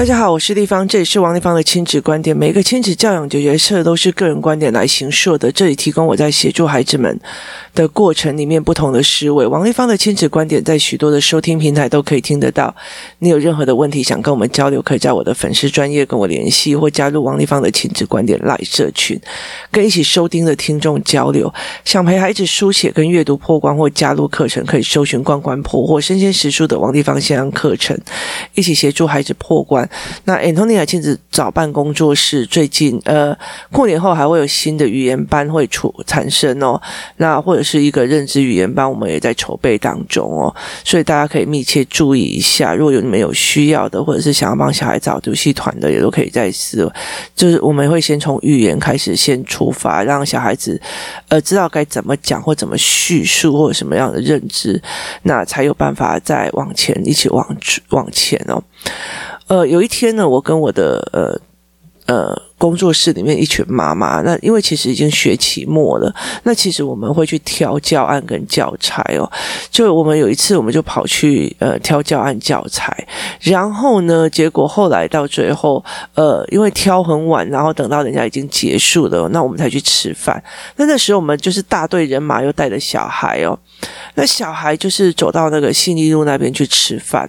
大家好，我是丽芳，这里是王丽芳的亲子观点。每个亲子教养解决策都是个人观点来形塑的，这里提供我在协助孩子们的过程里面不同的思维。王丽芳的亲子观点在许多的收听平台都可以听得到。你有任何的问题想跟我们交流，可以在我的粉丝专业跟我联系，或加入王丽芳的亲子观点 LINE 社群，跟一起收听的听众交流。想陪孩子书写跟阅读破关，或加入课程，可以搜寻“关关破”或“身先实书”的王丽芳线上课程，一起协助孩子破关。那 Antonia 亲子早办工作室最近呃，过年后还会有新的语言班会出产生哦，那或者是一个认知语言班，我们也在筹备当中哦，所以大家可以密切注意一下。如果有你们有需要的，或者是想要帮小孩找游戏团的，也都可以再试。就是我们会先从语言开始先出发，让小孩子呃知道该怎么讲或怎么叙述或者什么样的认知，那才有办法再往前一起往往前哦。呃，有一天呢，我跟我的呃呃。工作室里面一群妈妈，那因为其实已经学期末了，那其实我们会去挑教案跟教材哦。就我们有一次，我们就跑去呃挑教案教材，然后呢，结果后来到最后，呃，因为挑很晚，然后等到人家已经结束了，那我们才去吃饭。那那时候我们就是大队人马，又带着小孩哦。那小孩就是走到那个信义路那边去吃饭，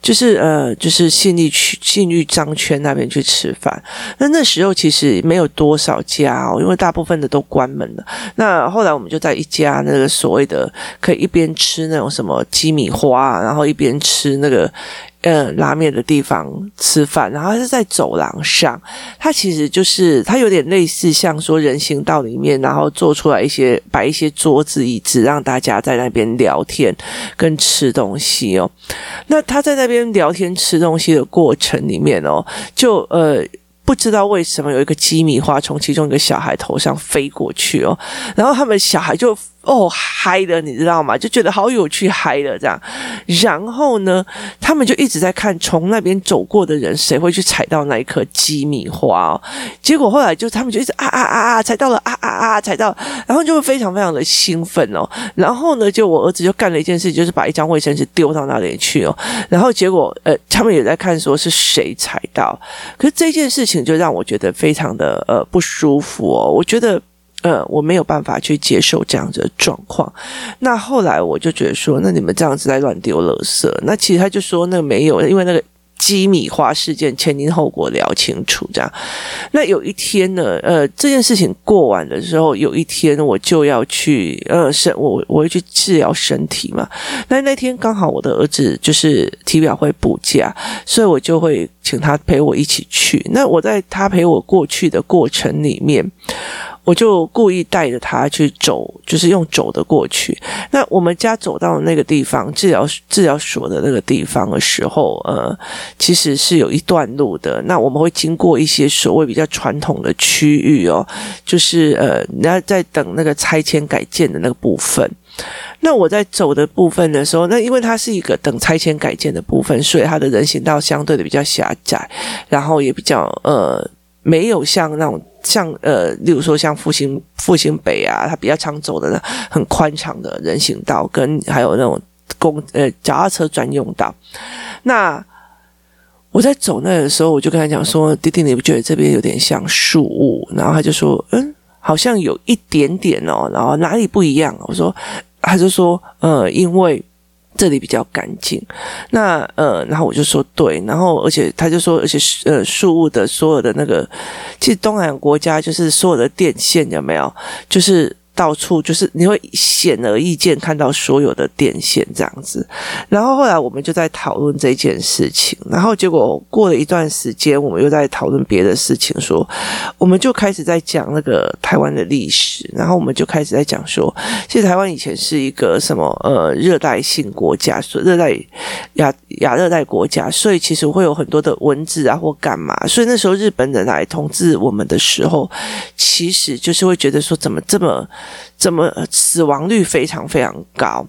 就是呃，就是信义区信义商圈那边去吃饭。那那时候。其实没有多少家哦，因为大部分的都关门了。那后来我们就在一家那个所谓的可以一边吃那种什么鸡米花，然后一边吃那个呃拉面的地方吃饭。然后是在走廊上，它其实就是它有点类似像说人行道里面，然后做出来一些摆一些桌子椅子，让大家在那边聊天跟吃东西哦。那他在那边聊天吃东西的过程里面哦，就呃。不知道为什么有一个鸡米花从其中一个小孩头上飞过去哦，然后他们小孩就。哦，嗨的，你知道吗？就觉得好有趣，嗨的这样。然后呢，他们就一直在看从那边走过的人谁会去踩到那一颗鸡米花哦。结果后来就他们就一直啊啊啊啊，踩到了啊啊啊，踩到，然后就会非常非常的兴奋哦。然后呢，就我儿子就干了一件事，就是把一张卫生纸丢到那里去哦。然后结果呃，他们也在看说是谁踩到。可是这件事情就让我觉得非常的呃不舒服哦。我觉得。呃，我没有办法去接受这样子的状况。那后来我就觉得说，那你们这样子在乱丢垃圾。那其实他就说，那没有，因为那个鸡米花事件前因后果聊清楚这样。那有一天呢，呃，这件事情过完的时候，有一天我就要去，呃，身我我会去治疗身体嘛。那那天刚好我的儿子就是体表会补假，所以我就会请他陪我一起去。那我在他陪我过去的过程里面。我就故意带着他去走，就是用走的过去。那我们家走到那个地方，治疗治疗所的那个地方的时候，呃，其实是有一段路的。那我们会经过一些所谓比较传统的区域哦，就是呃，那在等那个拆迁改建的那个部分。那我在走的部分的时候，那因为它是一个等拆迁改建的部分，所以它的人行道相对的比较狭窄，然后也比较呃。没有像那种像呃，例如说像复兴复兴北啊，它比较常走的那很宽敞的人行道，跟还有那种公呃脚踏车专用道。那我在走那的时候，我就跟他讲说：“弟弟，你不觉得这边有点像树屋？”然后他就说：“嗯，好像有一点点哦。”然后哪里不一样？我说：“他就说，呃，因为。”这里比较干净，那呃，然后我就说对，然后而且他就说，而且呃，树屋的所有的那个，其实东南亚国家就是所有的电线有没有，就是。到处就是你会显而易见看到所有的电线这样子，然后后来我们就在讨论这件事情，然后结果过了一段时间，我们又在讨论别的事情，说我们就开始在讲那个台湾的历史，然后我们就开始在讲说，其实台湾以前是一个什么呃热带性国家，说热带亚亚热带国家，所以其实会有很多的蚊子啊或干嘛，所以那时候日本人来统治我们的时候，其实就是会觉得说怎么这么。怎么死亡率非常非常高？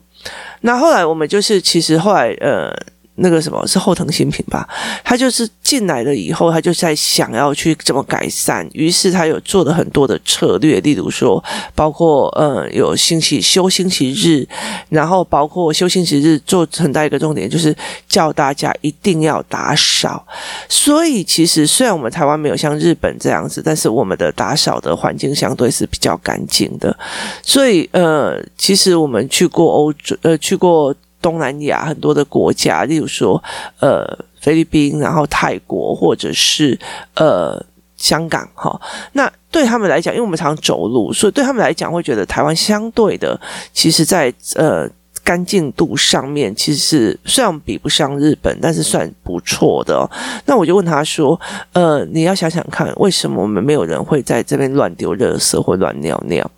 那后来我们就是，其实后来呃，那个什么是后藤新平吧？他就是进来了以后，他就在想要去怎么改善，于是他有做了很多的策略，例如说，包括呃有星期休星期日，然后包括休星期日做很大一个重点就是叫大家一定要打扫。所以其实虽然我们台湾没有像日本这样子，但是我们的打扫的环境相对是比较干净的。所以呃，其实我们去过欧洲，呃，去过。东南亚很多的国家，例如说，呃，菲律宾，然后泰国，或者是呃香港，哈，那对他们来讲，因为我们常常走路，所以对他们来讲，会觉得台湾相对的，其实在呃。干净度上面其实是虽然比不上日本，但是算不错的哦。那我就问他说：“呃，你要想想看，为什么我们没有人会在这边乱丢垃圾或乱尿尿？”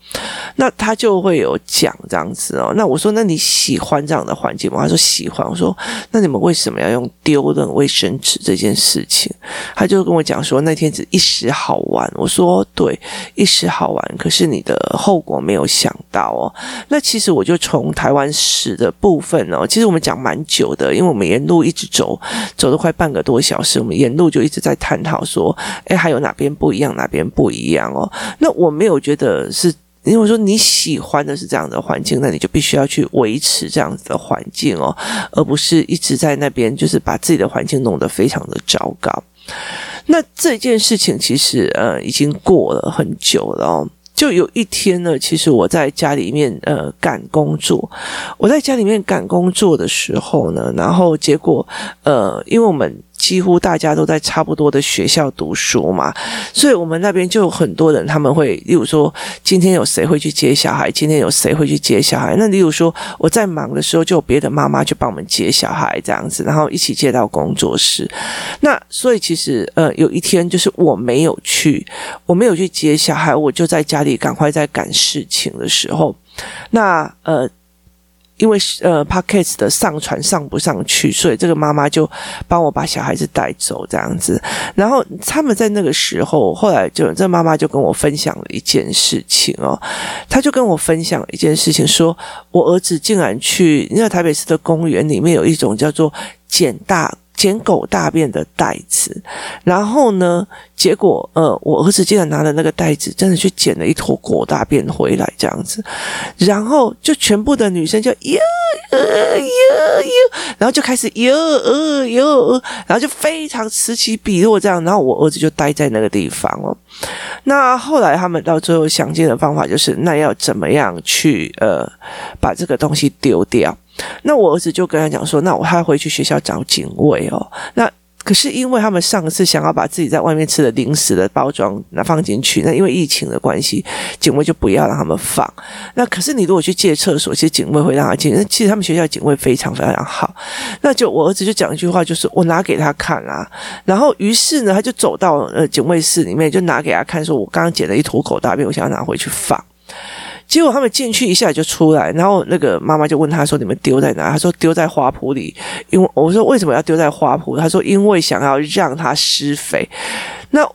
那他就会有讲这样子哦。那我说：“那你喜欢这样的环境吗？”他说：“喜欢。”我说：“那你们为什么要用丢的卫生纸这件事情？”他就跟我讲说：“那天只一时好玩。”我说：“对，一时好玩，可是你的后果没有想到哦。”那其实我就从台湾史的部分哦，其实我们讲蛮久的，因为我们沿路一直走，走了快半个多小时，我们沿路就一直在探讨说，诶，还有哪边不一样，哪边不一样哦。那我没有觉得是，因为说你喜欢的是这样的环境，那你就必须要去维持这样子的环境哦，而不是一直在那边就是把自己的环境弄得非常的糟糕。那这件事情其实呃已经过了很久了哦。就有一天呢，其实我在家里面呃赶工作，我在家里面赶工作的时候呢，然后结果呃，因为我们。几乎大家都在差不多的学校读书嘛，所以我们那边就有很多人，他们会，例如说，今天有谁会去接小孩？今天有谁会去接小孩？那例如说，我在忙的时候，就有别的妈妈去帮我们接小孩，这样子，然后一起接到工作室。那所以其实，呃，有一天就是我没有去，我没有去接小孩，我就在家里赶快在赶事情的时候，那呃。因为呃，Podcast 的上传上不上去，所以这个妈妈就帮我把小孩子带走这样子。然后他们在那个时候，后来就这妈妈就跟我分享了一件事情哦，她就跟我分享一件事情，说我儿子竟然去，因为台北市的公园里面有一种叫做捡大。捡狗大便的袋子，然后呢，结果呃，我儿子竟然拿了那个袋子，真的去捡了一坨狗大便回来，这样子，然后就全部的女生就哟哟哟哟，然后就开始哟哟哟，然后就非常此起彼落这样，然后我儿子就待在那个地方哦。那后来他们到最后想尽的方法就是，那要怎么样去呃把这个东西丢掉？那我儿子就跟他讲说，那我还回去学校找警卫哦。那可是因为他们上次想要把自己在外面吃的零食的包装拿放进去，那因为疫情的关系，警卫就不要让他们放。那可是你如果去借厕所，其实警卫会让他进。那其实他们学校警卫非常非常好。那就我儿子就讲一句话，就是我拿给他看啊。然后于是呢，他就走到呃警卫室里面，就拿给他看，说我刚刚捡了一坨狗大便，我想要拿回去放。结果他们进去一下就出来，然后那个妈妈就问他说：“你们丢在哪？”他说：“丢在花圃里。”因为我说：“为什么要丢在花圃？”他说：“因为想要让它施肥。”那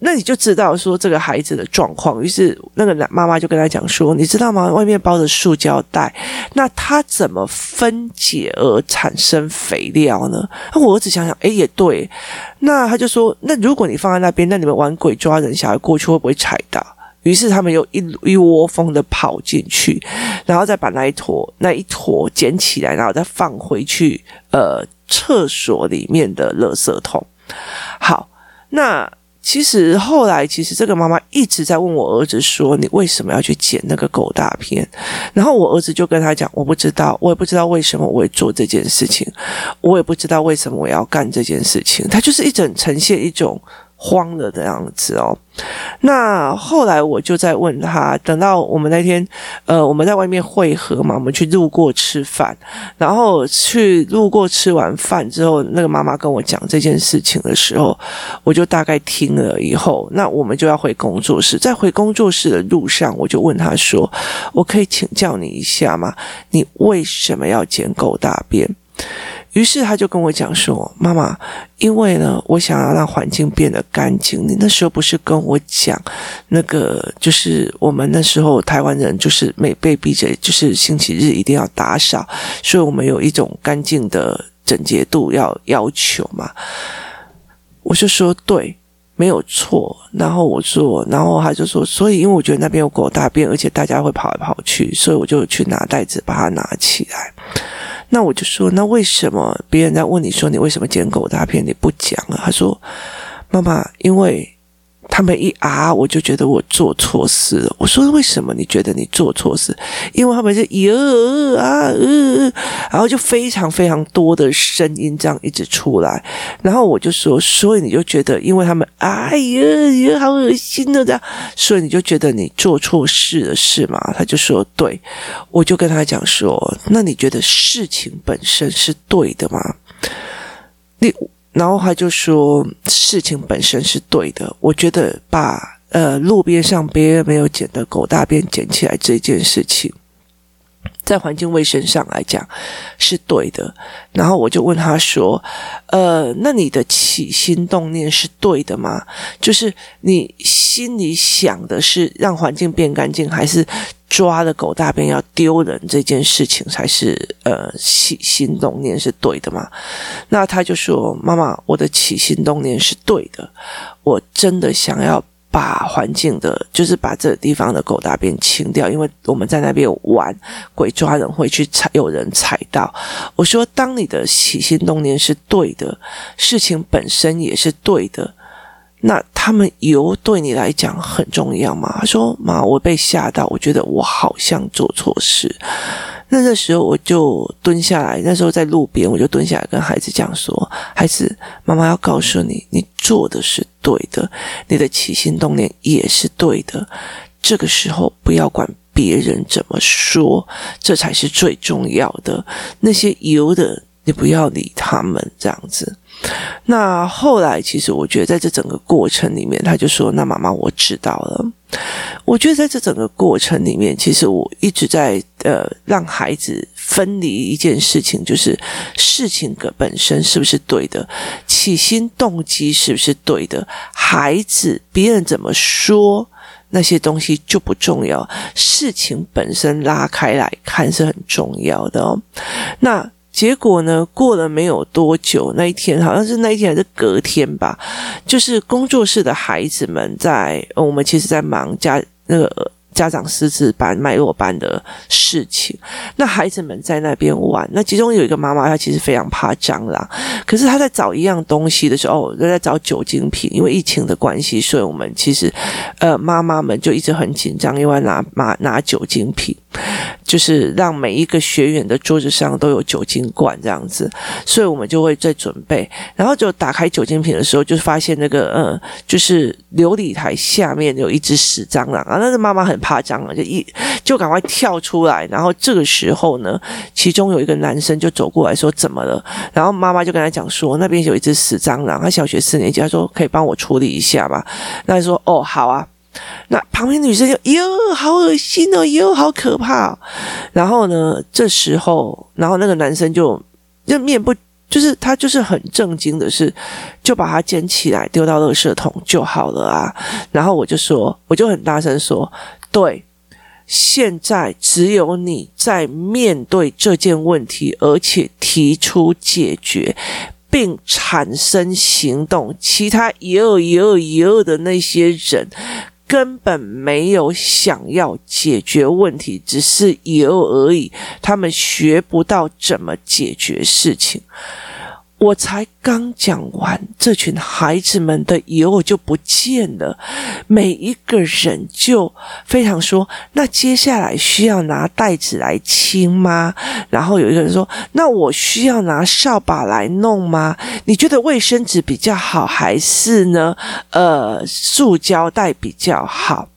那你就知道说这个孩子的状况。于是那个妈妈就跟他讲说：“你知道吗？外面包着塑胶袋，那它怎么分解而产生肥料呢？”那我儿子想想，诶，也对。那他就说：“那如果你放在那边，那你们玩鬼抓人，小孩过去会不会踩到？”于是他们又一一窝蜂的跑进去，然后再把那一坨那一坨捡起来，然后再放回去呃厕所里面的垃圾桶。好，那其实后来其实这个妈妈一直在问我儿子说：“你为什么要去捡那个狗大便？”然后我儿子就跟他讲：“我不知道，我也不知道为什么我会做这件事情，我也不知道为什么我要干这件事情。”他就是一整呈现一种。慌了的样子哦，那后来我就在问他，等到我们那天，呃，我们在外面会合嘛，我们去路过吃饭，然后去路过吃完饭之后，那个妈妈跟我讲这件事情的时候，我就大概听了以后，那我们就要回工作室，在回工作室的路上，我就问他说：“我可以请教你一下吗？你为什么要捡狗大便？”于是他就跟我讲说：“妈妈，因为呢，我想要让环境变得干净。你那时候不是跟我讲，那个就是我们那时候台湾人就是每被逼着，就是星期日一定要打扫，所以我们有一种干净的整洁度要要求嘛。我就说对，没有错。然后我说，然后他就说，所以因为我觉得那边有狗大便，而且大家会跑来跑去，所以我就去拿袋子把它拿起来。那我就说，那为什么别人在问你说你为什么捡狗大便你不讲啊？他说，妈妈，因为。他们一啊，我就觉得我做错事了。我说，为什么你觉得你做错事？因为他们就呃啊呃，然后就非常非常多的声音这样一直出来。然后我就说，所以你就觉得，因为他们哎呀呀，好恶心的这样，所以你就觉得你做错事了是吗？他就说对。我就跟他讲说，那你觉得事情本身是对的吗？你。然后他就说，事情本身是对的。我觉得把呃路边上别人没有捡的狗大便捡起来这件事情，在环境卫生上来讲是对的。然后我就问他说：“呃，那你的起心动念是对的吗？就是你心里想的是让环境变干净，还是？”抓的狗大便要丢人这件事情才是呃起心动念是对的嘛？那他就说：“妈妈，我的起心动念是对的，我真的想要把环境的，就是把这个地方的狗大便清掉，因为我们在那边玩，鬼抓人会去踩，有人踩到。”我说：“当你的起心动念是对的，事情本身也是对的。”那他们油对你来讲很重要吗？他说：“妈，我被吓到，我觉得我好像做错事。”那那时候我就蹲下来，那时候在路边，我就蹲下来跟孩子讲说：“孩子，妈妈要告诉你，你做的是对的，你的起心动念也是对的。这个时候不要管别人怎么说，这才是最重要的。那些油的，你不要理他们，这样子。”那后来，其实我觉得在这整个过程里面，他就说：“那妈妈，我知道了。”我觉得在这整个过程里面，其实我一直在呃让孩子分离一件事情，就是事情的本身是不是对的，起心动机是不是对的，孩子别人怎么说那些东西就不重要，事情本身拉开来看是很重要的哦。那。结果呢？过了没有多久，那一天好像是那一天还是隔天吧，就是工作室的孩子们在，我们其实在忙家那个。家长师资班、脉络班的事情，那孩子们在那边玩。那其中有一个妈妈，她其实非常怕蟑螂，可是她在找一样东西的时候，在找酒精瓶。因为疫情的关系，所以我们其实呃妈妈们就一直很紧张，因为拿拿拿酒精瓶，就是让每一个学员的桌子上都有酒精罐这样子，所以我们就会在准备。然后就打开酒精瓶的时候，就发现那个呃，就是琉璃台下面有一只死蟑螂啊，那个妈妈很。怕蟑螂，就一就赶快跳出来，然后这个时候呢，其中有一个男生就走过来说：“怎么了？”然后妈妈就跟他讲说：“那边有一只死蟑螂，他小学四年级，他说可以帮我处理一下吗？”那说：“哦，好啊。”那旁边女生就：“哟，好恶心哦，哟，好可怕。”然后呢，这时候，然后那个男生就就面不。就是他就是很正经的是，就把它捡起来丢到垃圾桶就好了啊。然后我就说，我就很大声说，对，现在只有你在面对这件问题，而且提出解决并产生行动，其他一二一二一二的那些人。根本没有想要解决问题，只是有而已。他们学不到怎么解决事情。我才刚讲完，这群孩子们的油就不见了。每一个人就非常说：“那接下来需要拿袋子来清吗？”然后有一个人说：“那我需要拿扫把来弄吗？”你觉得卫生纸比较好，还是呢？呃，塑胶袋比较好？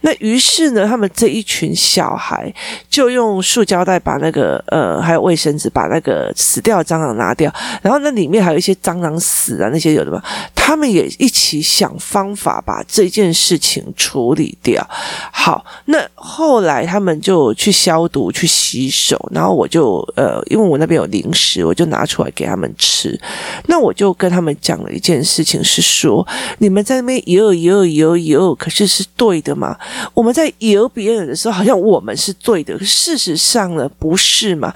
那于是呢，他们这一群小孩就用塑胶袋把那个呃，还有卫生纸把那个死掉的蟑螂拿掉，然后那里面还有一些蟑螂屎啊，那些有的吗？他们也一起想方法把这件事情处理掉。好，那后来他们就去消毒、去洗手，然后我就呃，因为我那边有零食，我就拿出来给他们吃。那我就跟他们讲了一件事情，是说你们在那边游游游游，可是是对的吗？我们在由别人的时候，好像我们是对的，可事实上呢，不是嘛？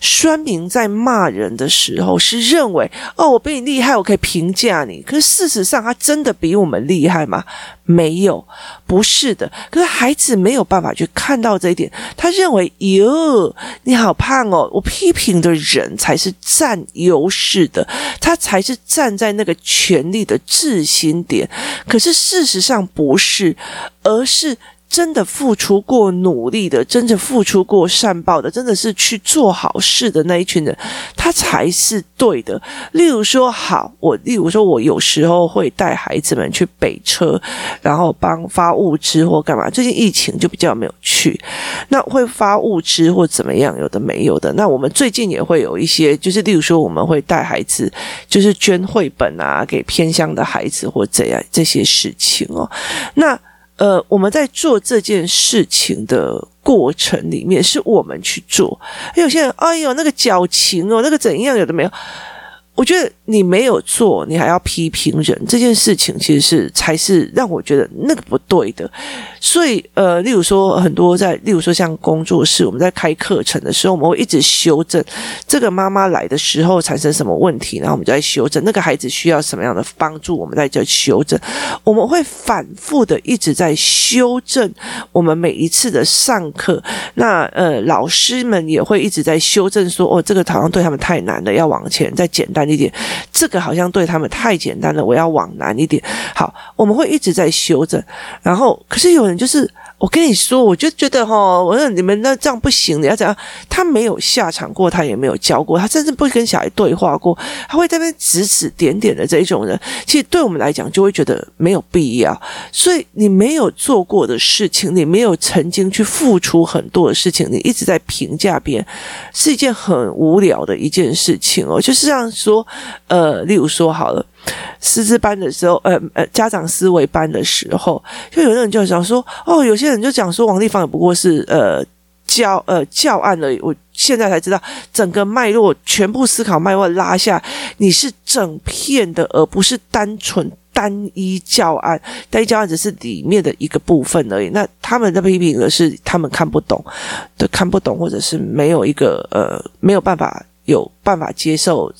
宣明在骂人的时候是认为哦，我比你厉害，我可以评价你。可是事实上，他真的比我们厉害吗？没有，不是的。可是孩子没有办法去看到这一点，他认为哟，你好胖哦。我批评的人才是占优势的，他才是站在那个权力的制心点。可是事实上不是，而是。真的付出过努力的，真的付出过善报的，真的是去做好事的那一群人，他才是对的。例如说，好，我例如说，我有时候会带孩子们去北车，然后帮发物资或干嘛。最近疫情就比较没有去，那会发物资或怎么样，有的没有的。那我们最近也会有一些，就是例如说，我们会带孩子，就是捐绘本啊，给偏乡的孩子或怎样这些事情哦。那。呃，我们在做这件事情的过程里面，是我们去做。有些人，哎呦，那个矫情哦，那个怎样，有的没有。我觉得你没有做，你还要批评人这件事情，其实是才是让我觉得那个不对的。所以，呃，例如说很多在，例如说像工作室，我们在开课程的时候，我们会一直修正这个妈妈来的时候产生什么问题，然后我们就在修正那个孩子需要什么样的帮助，我们在这修正。我们会反复的一直在修正我们每一次的上课。那呃，老师们也会一直在修正说，哦，这个好像对他们太难了，要往前再简单一点，这个好像对他们太简单了，我要往难一点。好，我们会一直在修正，然后可是有人就是。我跟你说，我就觉得哈，我说你们那这样不行，你要怎样？他没有下场过，他也没有教过，他甚至不跟小孩对话过，他会在那边指指点点的这一种人，其实对我们来讲就会觉得没有必要。所以你没有做过的事情，你没有曾经去付出很多的事情，你一直在评价别人，是一件很无聊的一件事情哦。就是这样说，呃，例如说好了。师资班的时候，呃呃，家长思维班的时候，就有的人就讲说，哦，有些人就讲说，王立芳也不过是呃教呃教案而已。我现在才知道，整个脉络全部思考脉络拉下，你是整片的，而不是单纯单一教案。单一教案只是里面的一个部分而已。那他们的批评的是他们看不懂，对，看不懂，或者是没有一个呃没有办法有办法接受。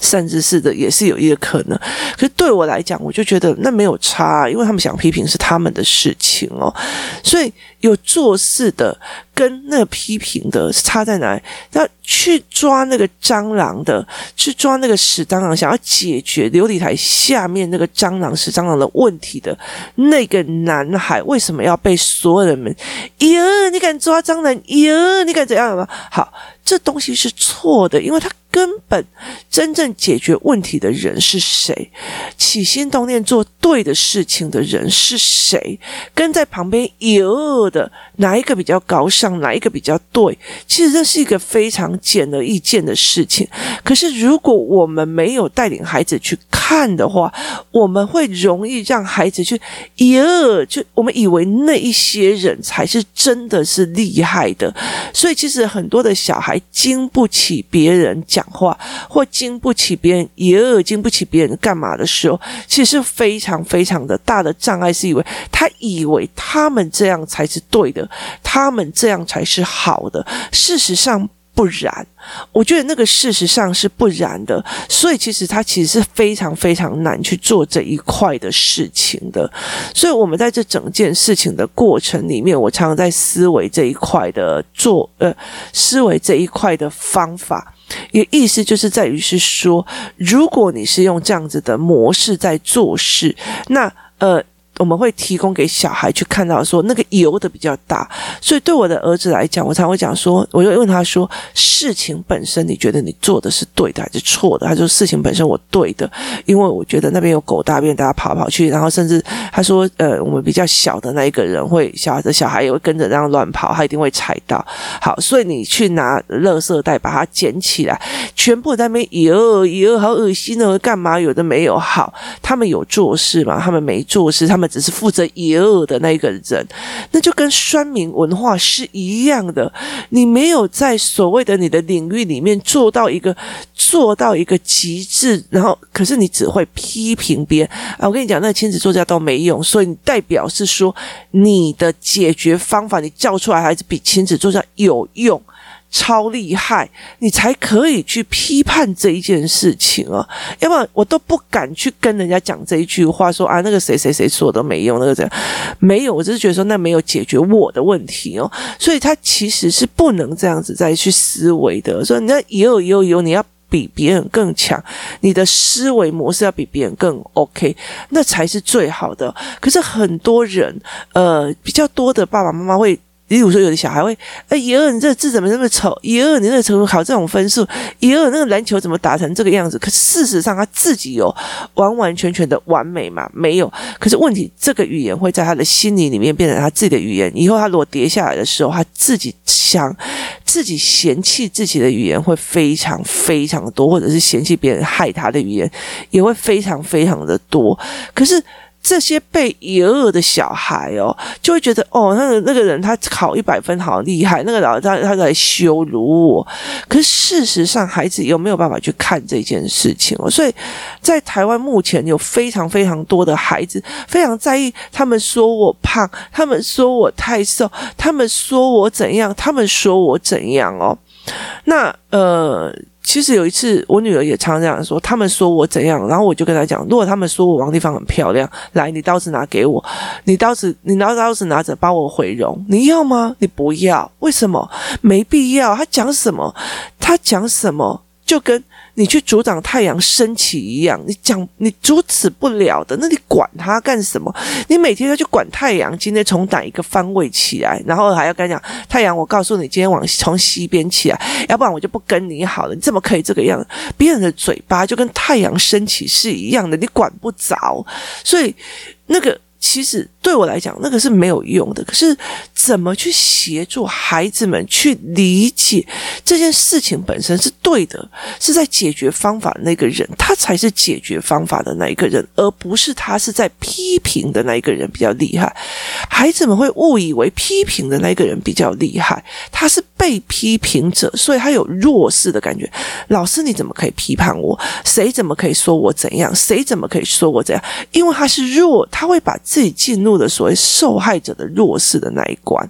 甚至是的，也是有一个可能。可是对我来讲，我就觉得那没有差，因为他们想批评是他们的事情哦。所以有做事的跟那个批评的差在哪里？要去抓那个蟑螂的，去抓那个屎蟑螂，想要解决琉璃台下面那个蟑螂屎蟑螂的问题的那个男孩，为什么要被所有人们？哟，你敢抓蟑螂？哟，你敢怎样吗？好，这东西是错的，因为他。根本真正解决问题的人是谁？起心动念做对的事情的人是谁？跟在旁边有的哪一个比较高尚，哪一个比较对？其实这是一个非常显而易见的事情。可是如果我们没有带领孩子去看的话，我们会容易让孩子去耶，就我们以为那一些人才是真的是厉害的。所以其实很多的小孩经不起别人讲。话或经不起别人，耶经不起别人干嘛的时候，其实非常非常的大的障碍。是以为他以为他们这样才是对的，他们这样才是好的。事实上不然，我觉得那个事实上是不然的。所以其实他其实是非常非常难去做这一块的事情的。所以我们在这整件事情的过程里面，我常常在思维这一块的做，呃，思维这一块的方法。也意思就是在于是说，如果你是用这样子的模式在做事，那呃，我们会提供给小孩去看到说那个油的比较大，所以对我的儿子来讲，我才会讲说，我就问他说，事情本身你觉得你做的是对的还是错的？他说事情本身我对的，因为我觉得那边有狗大便，大家跑跑去，然后甚至他说，呃，我们比较小的那一个人会小孩的小孩也会跟着这样乱跑，他一定会踩到。好，所以你去拿垃圾袋把它捡起来，全部在那边油油，好恶心哦，干嘛有的没有？好，他们有做事吗？他们没做事，他们。只是负责野恶的那一个人，那就跟酸民文化是一样的。你没有在所谓的你的领域里面做到一个做到一个极致，然后可是你只会批评别人啊！我跟你讲，那亲子作家都没用，所以你代表是说你的解决方法，你教出来还是比亲子作家有用。超厉害，你才可以去批判这一件事情哦。要不然我都不敢去跟人家讲这一句话说，啊，那个谁谁谁说都没用，那个这样没有，我只是觉得说那没有解决我的问题哦。所以他其实是不能这样子再去思维的。所以你要有有有，你要比别人更强，你的思维模式要比别人更 OK，那才是最好的。可是很多人，呃，比较多的爸爸妈妈会。例如说，有的小孩会，哎，爷儿，你这字怎么那么丑？爷儿，你那个成绩考这种分数？爷儿，那个篮球怎么打成这个样子？可事实上，他自己有完完全全的完美吗？没有。可是问题，这个语言会在他的心理里面变成他自己的语言。以后他如果跌下来的时候，他自己想自己嫌弃自己的语言会非常非常的多，或者是嫌弃别人害他的语言也会非常非常的多。可是。这些被爷儿的小孩哦，就会觉得哦，那个那个人他考一百分好厉害，那个老师他他在羞辱我。可是事实上，孩子有没有办法去看这件事情哦？所以在台湾目前有非常非常多的孩子非常在意，他们说我胖，他们说我太瘦，他们说我怎样，他们说我怎样哦。那呃。其实有一次，我女儿也常常这样说。他们说我怎样，然后我就跟她讲：如果他们说我王丽芳很漂亮，来，你刀子拿给我，你刀子，你拿刀子拿着，把我毁容，你要吗？你不要，为什么？没必要。他讲什么？他讲什么？就跟你去阻挡太阳升起一样，你讲你阻止不了的，那你管他干什么？你每天要去管太阳今天从哪一个方位起来，然后还要跟他讲太阳，我告诉你今天往从西边起来，要不然我就不跟你好了。你怎么可以这个样？别人的嘴巴就跟太阳升起是一样的，你管不着。所以那个。其实对我来讲，那个是没有用的。可是怎么去协助孩子们去理解这件事情本身是对的，是在解决方法那个人，他才是解决方法的那一个人，而不是他是在批评的那一个人比较厉害。孩子们会误以为批评的那个人比较厉害，他是被批评者，所以他有弱势的感觉。老师，你怎么可以批判我？谁怎么可以说我怎样？谁怎么可以说我怎样？因为他是弱，他会把。自己进入了所谓受害者的弱势的那一关，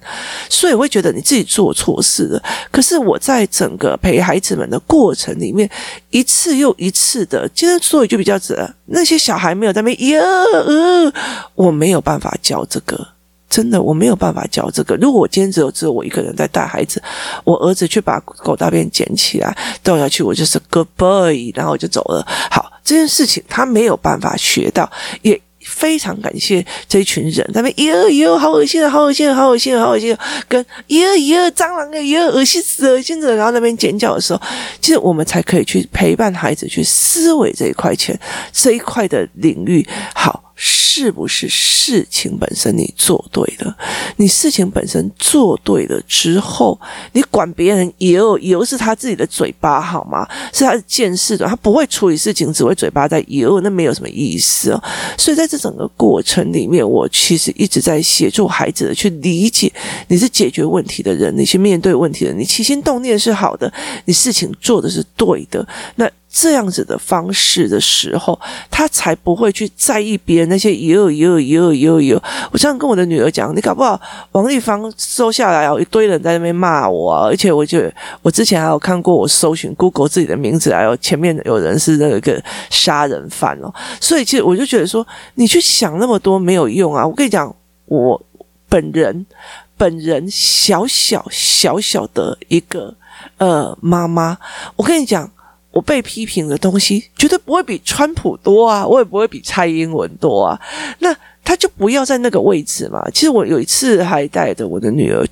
所以我会觉得你自己做错事了。可是我在整个陪孩子们的过程里面，一次又一次的，今天说一句比较直，那些小孩没有在那边，呀，呃，我没有办法教这个，真的我没有办法教这个。如果我今天只有只有我一个人在带孩子，我儿子去把狗大便捡起来倒下去，我就是 good boy，然后我就走了。好，这件事情他没有办法学到，也。非常感谢这一群人，他们哟哟，好恶心啊，好恶心啊，好恶心啊，好恶心啊，跟哟哟蟑螂啊，哟恶心死，恶心死，然后那边尖叫的时候，其实我们才可以去陪伴孩子去思维这一块钱，这一块的领域，好。是不是事情本身你做对了？你事情本身做对了之后，你管别人也有也是他自己的嘴巴好吗？是他的见识的，他不会处理事情，只会嘴巴在以后，那没有什么意思哦。所以在这整个过程里面，我其实一直在协助孩子的去理解，你是解决问题的人，你去面对问题的，你起心动念是好的，你事情做的是对的，那。这样子的方式的时候，他才不会去在意别人那些有有有有有。我这样跟我的女儿讲，你搞不好王丽芳收下来哦，一堆人在那边骂我，而且我就我之前还有看过我搜寻 Google 自己的名字，还有前面有人是那个杀人犯哦，所以其实我就觉得说，你去想那么多没有用啊！我跟你讲，我本人本人小小小小的一个呃妈妈，我跟你讲。我被批评的东西绝对不会比川普多啊，我也不会比蔡英文多啊。那他就不要在那个位置嘛。其实我有一次还带着我的女儿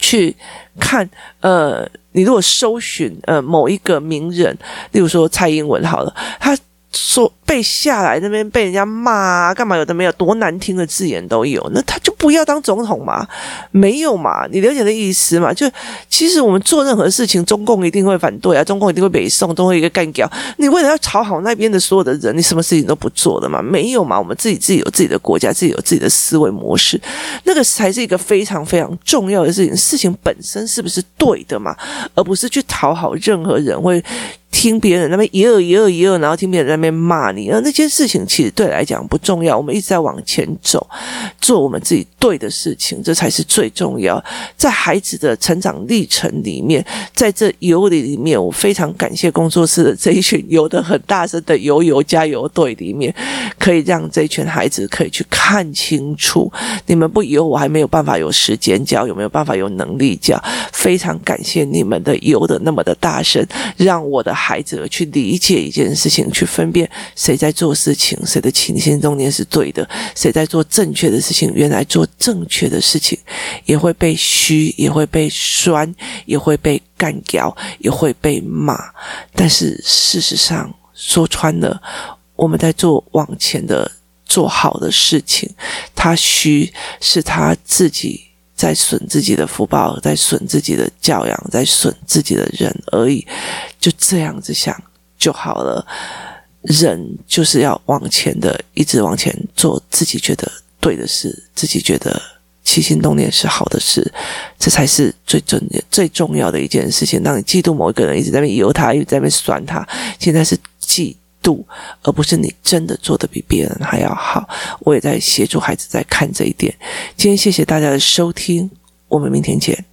去看，呃，你如果搜寻呃某一个名人，例如说蔡英文好了，他。说被下来那边被人家骂，干嘛有的没有多难听的字眼都有，那他就不要当总统嘛？没有嘛？你了解的意思嘛？就其实我们做任何事情，中共一定会反对啊，中共一定会北宋，都会一个干掉。你为了要讨好那边的所有的人，你什么事情都不做的嘛？没有嘛？我们自己自己有自己的国家，自己有自己的思维模式，那个才是一个非常非常重要的事情。事情本身是不是对的嘛？而不是去讨好任何人会。听别人那边一二一二一二，然后听别人那边骂你，而那件事情其实对来讲不重要。我们一直在往前走，做我们自己对的事情，这才是最重要。在孩子的成长历程里面，在这游里里面，我非常感谢工作室的这一群游的很大声的游游加油队里面，可以让这群孩子可以去看清楚。你们不游，我还没有办法有时间教，有没有办法有能力教？非常感谢你们的游的那么的大声，让我的。孩孩子去理解一件事情，去分辨谁在做事情，谁的起心动念是对的，谁在做正确的事情。原来做正确的事情也会被嘘，也会被酸，也会被干掉，也会被骂。但是事实上，说穿了，我们在做往前的、做好的事情，他虚是他自己。在损自己的福报，在损自己的教养，在损自己的人而已，就这样子想就好了。人就是要往前的，一直往前做自己觉得对的事，自己觉得起心动念是好的事，这才是最重最重要的一件事情。当你嫉妒某一个人，一直在那边由他，一直在那边酸他，现在是嫉。度，而不是你真的做得比别人还要好。我也在协助孩子在看这一点。今天谢谢大家的收听，我们明天见。